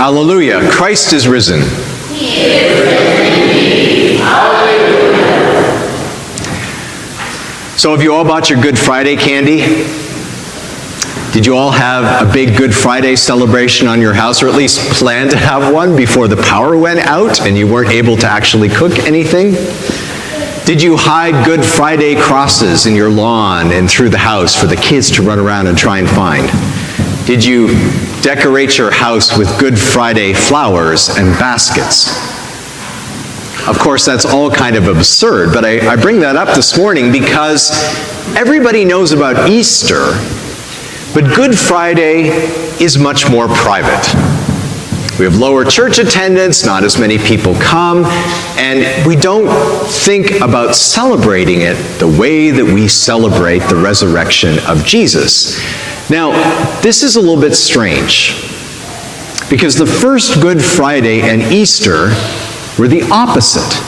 Hallelujah. Christ is risen. So, have you all bought your Good Friday candy? Did you all have a big Good Friday celebration on your house, or at least plan to have one before the power went out and you weren't able to actually cook anything? Did you hide Good Friday crosses in your lawn and through the house for the kids to run around and try and find? Did you decorate your house with Good Friday flowers and baskets? Of course, that's all kind of absurd, but I, I bring that up this morning because everybody knows about Easter, but Good Friday is much more private. We have lower church attendance, not as many people come, and we don't think about celebrating it the way that we celebrate the resurrection of Jesus. Now, this is a little bit strange because the first Good Friday and Easter were the opposite.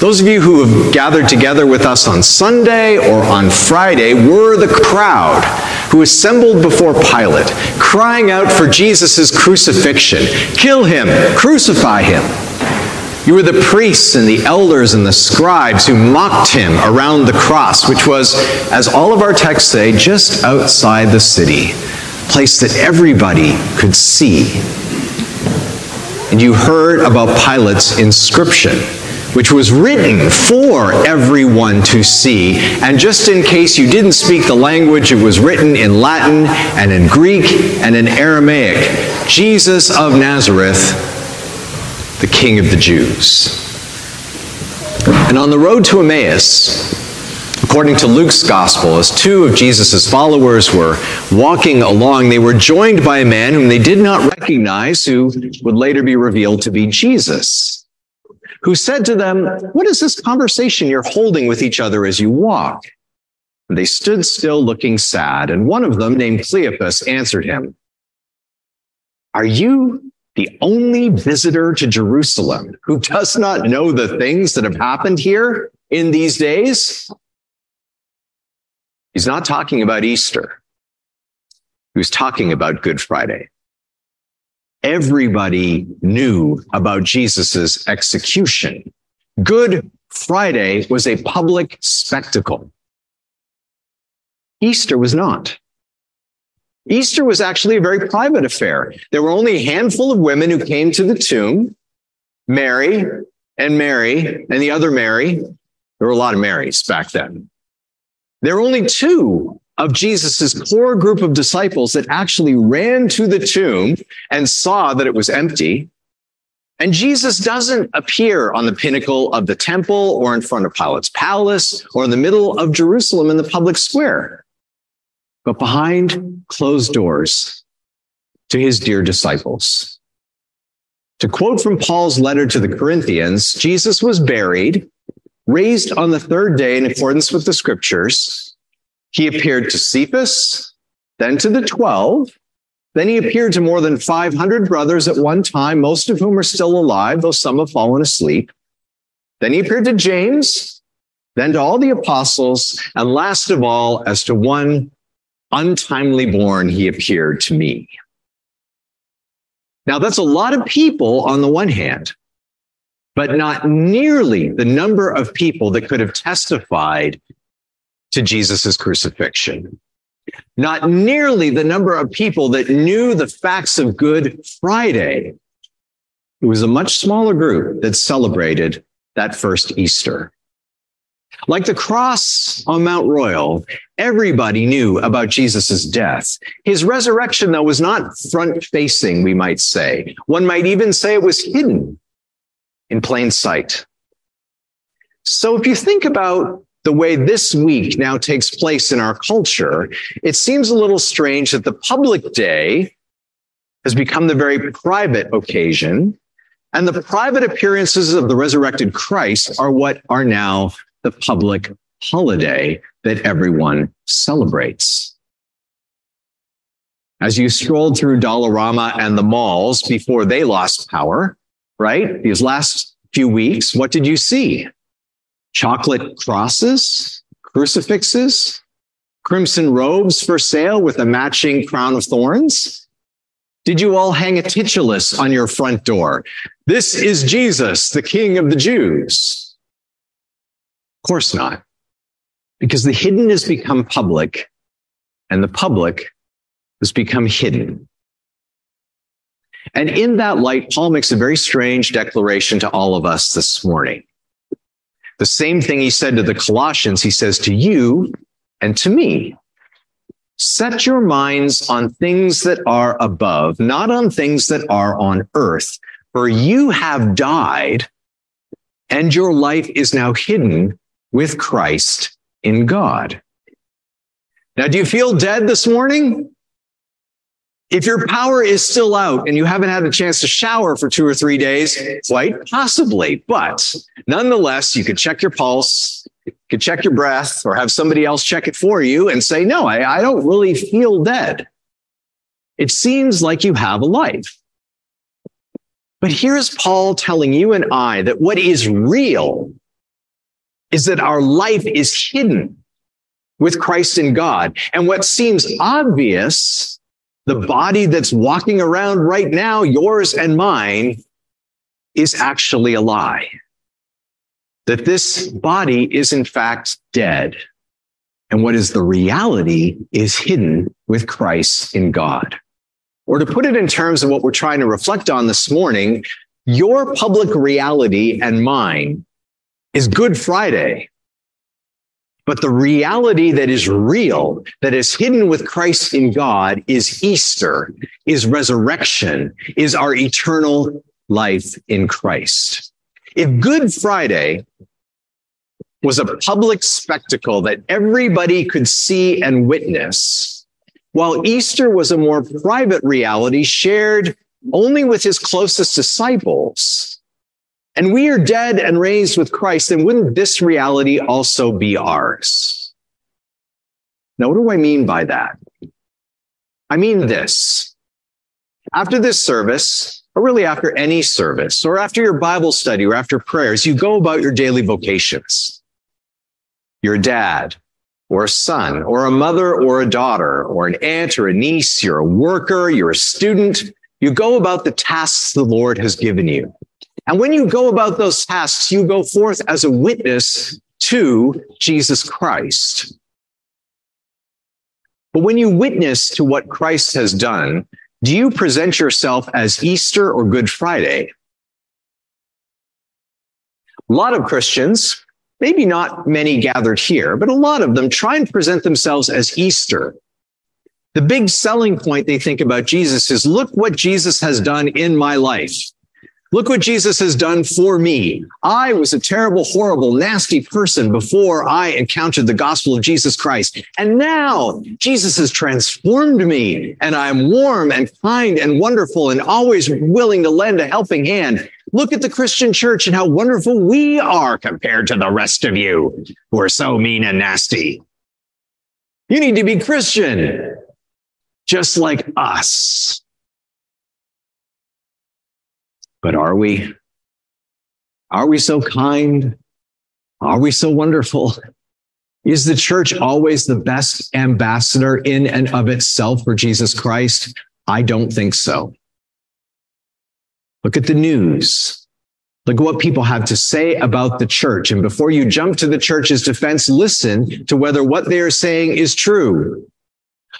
Those of you who have gathered together with us on Sunday or on Friday were the crowd who assembled before Pilate, crying out for Jesus' crucifixion Kill him! Crucify him! You were the priests and the elders and the scribes who mocked him around the cross, which was, as all of our texts say, just outside the city, a place that everybody could see. And you heard about Pilate's inscription which was written for everyone to see. And just in case you didn't speak the language, it was written in Latin and in Greek and in Aramaic Jesus of Nazareth, the King of the Jews. And on the road to Emmaus, According to Luke's gospel, as two of Jesus' followers were walking along, they were joined by a man whom they did not recognize, who would later be revealed to be Jesus who said to them, What is this conversation you're holding with each other as you walk? And they stood still looking sad, and one of them, named Cleopas, answered him, Are you the only visitor to Jerusalem who does not know the things that have happened here in these days? He's not talking about Easter. He was talking about Good Friday everybody knew about Jesus' execution. Good Friday was a public spectacle. Easter was not. Easter was actually a very private affair. There were only a handful of women who came to the tomb Mary and Mary and the other Mary. There were a lot of Marys back then. There were only two of Jesus's core group of disciples that actually ran to the tomb and saw that it was empty. And Jesus doesn't appear on the pinnacle of the temple or in front of Pilate's palace or in the middle of Jerusalem in the public square, but behind closed doors to his dear disciples. To quote from Paul's letter to the Corinthians, Jesus was buried, raised on the third day in accordance with the scriptures, he appeared to Cephas, then to the 12. Then he appeared to more than 500 brothers at one time, most of whom are still alive, though some have fallen asleep. Then he appeared to James, then to all the apostles, and last of all, as to one untimely born, he appeared to me. Now, that's a lot of people on the one hand, but not nearly the number of people that could have testified to Jesus' crucifixion. Not nearly the number of people that knew the facts of Good Friday. It was a much smaller group that celebrated that first Easter. Like the cross on Mount Royal, everybody knew about Jesus' death. His resurrection, though, was not front facing, we might say. One might even say it was hidden in plain sight. So if you think about the way this week now takes place in our culture, it seems a little strange that the public day has become the very private occasion, and the private appearances of the resurrected Christ are what are now the public holiday that everyone celebrates. As you strolled through Dollarama and the malls before they lost power, right? These last few weeks, what did you see? chocolate crosses, crucifixes, crimson robes for sale with a matching crown of thorns. Did you all hang a titulus on your front door? This is Jesus, the King of the Jews. Of course not. Because the hidden has become public and the public has become hidden. And in that light, Paul makes a very strange declaration to all of us this morning. The same thing he said to the Colossians, he says to you and to me. Set your minds on things that are above, not on things that are on earth. For you have died, and your life is now hidden with Christ in God. Now, do you feel dead this morning? If your power is still out and you haven't had a chance to shower for two or three days, quite possibly. But nonetheless, you could check your pulse, you could check your breath, or have somebody else check it for you and say, No, I, I don't really feel dead. It seems like you have a life. But here's Paul telling you and I that what is real is that our life is hidden with Christ in God. And what seems obvious the body that's walking around right now, yours and mine, is actually a lie. That this body is in fact dead. And what is the reality is hidden with Christ in God. Or to put it in terms of what we're trying to reflect on this morning, your public reality and mine is Good Friday but the reality that is real, that is hidden with Christ in God is Easter, is resurrection, is our eternal life in Christ. If Good Friday was a public spectacle that everybody could see and witness, while Easter was a more private reality shared only with his closest disciples, and we are dead and raised with Christ, then wouldn't this reality also be ours? Now, what do I mean by that? I mean this. After this service, or really after any service, or after your Bible study, or after prayers, you go about your daily vocations. You're a dad, or a son, or a mother, or a daughter, or an aunt, or a niece. You're a worker, you're a student. You go about the tasks the Lord has given you. And when you go about those tasks, you go forth as a witness to Jesus Christ. But when you witness to what Christ has done, do you present yourself as Easter or Good Friday? A lot of Christians, maybe not many gathered here, but a lot of them try and present themselves as Easter. The big selling point they think about Jesus is look what Jesus has done in my life. Look what Jesus has done for me. I was a terrible, horrible, nasty person before I encountered the gospel of Jesus Christ. And now Jesus has transformed me and I'm warm and kind and wonderful and always willing to lend a helping hand. Look at the Christian church and how wonderful we are compared to the rest of you who are so mean and nasty. You need to be Christian just like us. But are we? Are we so kind? Are we so wonderful? Is the church always the best ambassador in and of itself for Jesus Christ? I don't think so. Look at the news. Look at what people have to say about the church. And before you jump to the church's defense, listen to whether what they are saying is true.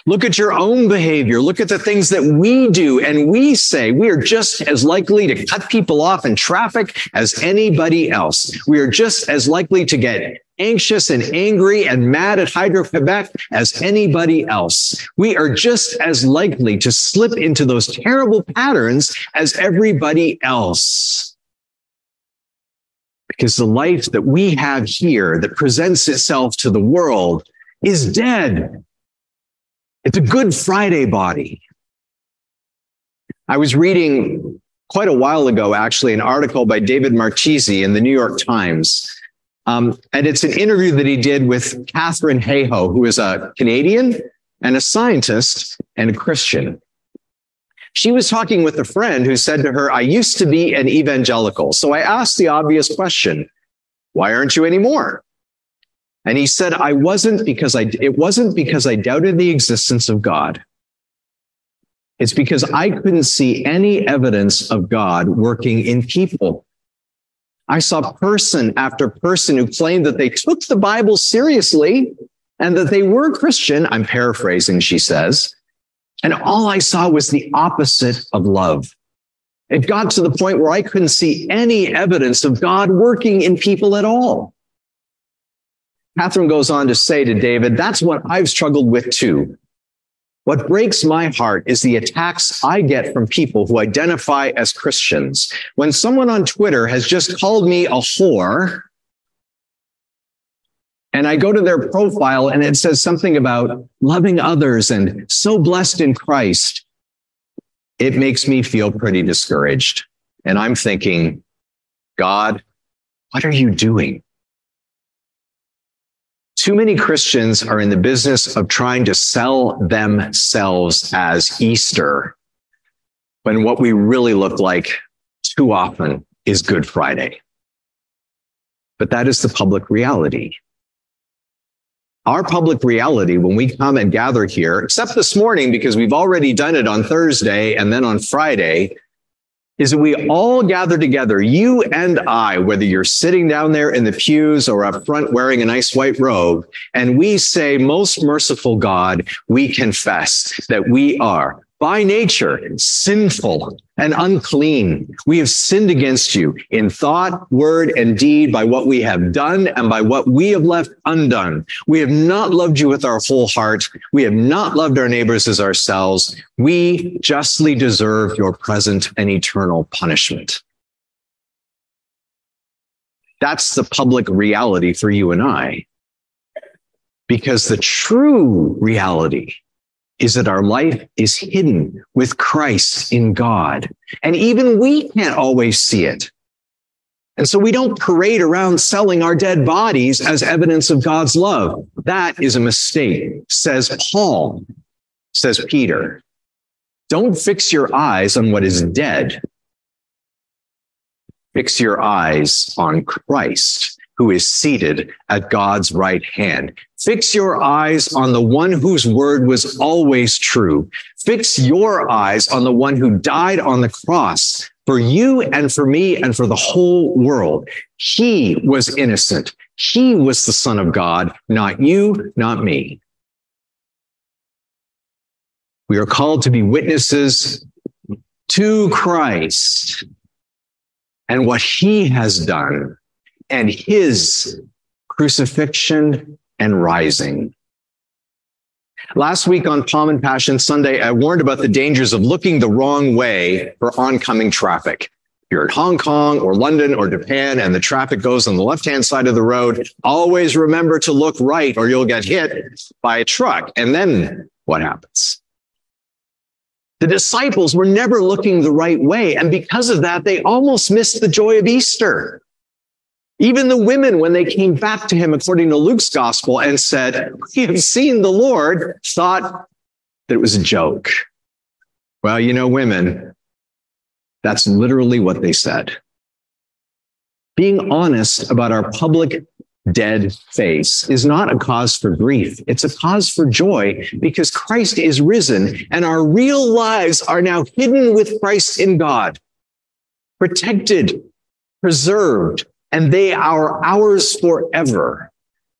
Look at your own behavior. Look at the things that we do and we say. We are just as likely to cut people off in traffic as anybody else. We are just as likely to get anxious and angry and mad at Hydro-Quebec as anybody else. We are just as likely to slip into those terrible patterns as everybody else. Because the life that we have here that presents itself to the world is dead. It's a Good Friday body. I was reading quite a while ago, actually, an article by David Marchese in the New York Times. Um, and it's an interview that he did with Katharine Hayhoe, who is a Canadian and a scientist and a Christian. She was talking with a friend who said to her, I used to be an evangelical. So I asked the obvious question, why aren't you anymore? And he said, I wasn't because I, it wasn't because I doubted the existence of God. It's because I couldn't see any evidence of God working in people. I saw person after person who claimed that they took the Bible seriously and that they were Christian. I'm paraphrasing, she says. And all I saw was the opposite of love. It got to the point where I couldn't see any evidence of God working in people at all. Katharine goes on to say to David, that's what I've struggled with too. What breaks my heart is the attacks I get from people who identify as Christians. When someone on Twitter has just called me a whore, and I go to their profile and it says something about loving others and so blessed in Christ, it makes me feel pretty discouraged. And I'm thinking, God, what are you doing? Too many Christians are in the business of trying to sell themselves as Easter when what we really look like too often is Good Friday. But that is the public reality. Our public reality when we come and gather here, except this morning because we've already done it on Thursday and then on Friday, is that we all gather together, you and I, whether you're sitting down there in the pews or up front wearing a nice white robe, and we say, most merciful God, we confess that we are by nature sinful and unclean. We have sinned against you in thought, word, and deed by what we have done and by what we have left undone. We have not loved you with our whole heart. We have not loved our neighbors as ourselves. We justly deserve your present and eternal punishment. That's the public reality for you and I. Because the true reality is that our life is hidden with Christ in God. And even we can't always see it. And so we don't parade around selling our dead bodies as evidence of God's love. That is a mistake, says Paul, says Peter. Don't fix your eyes on what is dead. Fix your eyes on Christ who is seated at God's right hand. Fix your eyes on the one whose word was always true. Fix your eyes on the one who died on the cross for you and for me and for the whole world. He was innocent. He was the son of God, not you, not me. We are called to be witnesses to Christ and what he has done and his crucifixion and rising. Last week on Palm and Passion Sunday, I warned about the dangers of looking the wrong way for oncoming traffic. If you're in Hong Kong or London or Japan and the traffic goes on the left hand side of the road, always remember to look right or you'll get hit by a truck. And then what happens? The disciples were never looking the right way. And because of that, they almost missed the joy of Easter. Even the women, when they came back to him, according to Luke's gospel, and said, We have seen the Lord, thought that it was a joke. Well, you know, women, that's literally what they said. Being honest about our public dead face is not a cause for grief. It's a cause for joy because Christ is risen and our real lives are now hidden with Christ in God, protected, preserved, and they are ours forever.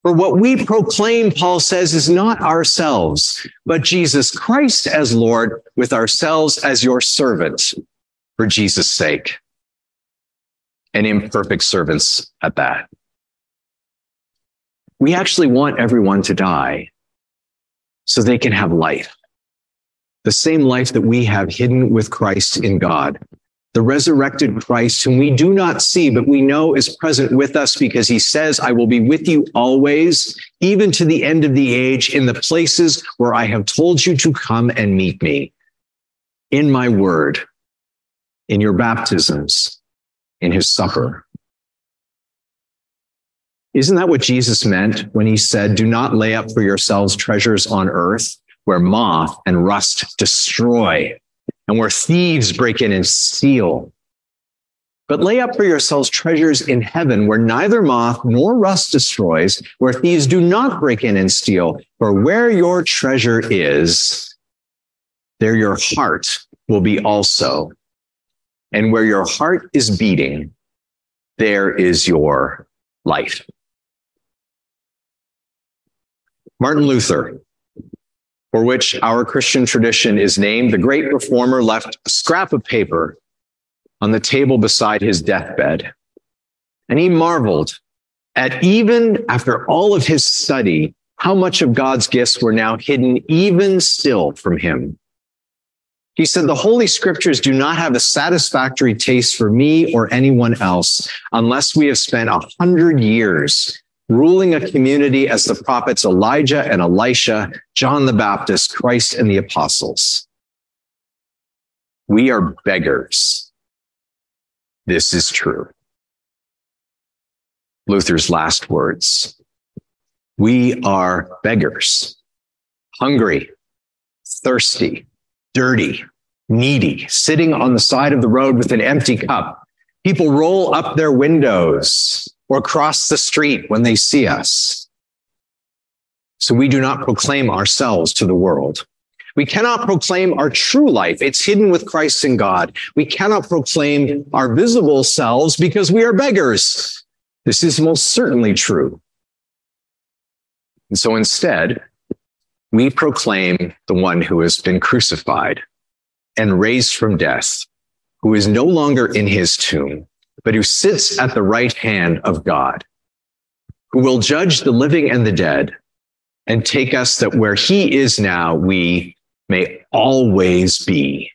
For what we proclaim, Paul says, is not ourselves, but Jesus Christ as Lord, with ourselves as your servants for Jesus' sake. And imperfect servants at that. We actually want everyone to die so they can have life. The same life that we have hidden with Christ in God the resurrected Christ, whom we do not see, but we know is present with us because he says, I will be with you always, even to the end of the age, in the places where I have told you to come and meet me. In my word, in your baptisms, in his supper. Isn't that what Jesus meant when he said, Do not lay up for yourselves treasures on earth where moth and rust destroy and where thieves break in and steal. But lay up for yourselves treasures in heaven where neither moth nor rust destroys, where thieves do not break in and steal. For where your treasure is, there your heart will be also. And where your heart is beating, there is your life. Martin Luther, for which our Christian tradition is named, the great reformer left a scrap of paper on the table beside his deathbed. And he marveled at even after all of his study, how much of God's gifts were now hidden even still from him. He said, the Holy Scriptures do not have a satisfactory taste for me or anyone else unless we have spent a hundred years ruling a community as the prophets Elijah and Elisha, John the Baptist, Christ and the apostles. We are beggars. This is true. Luther's last words. We are beggars, hungry, thirsty, dirty, needy, sitting on the side of the road with an empty cup. People roll up their windows or cross the street when they see us. So we do not proclaim ourselves to the world. We cannot proclaim our true life. It's hidden with Christ in God. We cannot proclaim our visible selves because we are beggars. This is most certainly true. And so instead, we proclaim the one who has been crucified and raised from death, who is no longer in his tomb, but who sits at the right hand of God, who will judge the living and the dead and take us that where he is now, we may always be.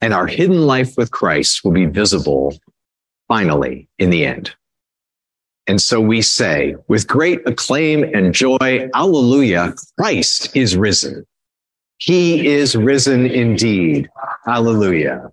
And our hidden life with Christ will be visible finally in the end. And so we say with great acclaim and joy, Alleluia, Christ is risen. He is risen indeed. Alleluia.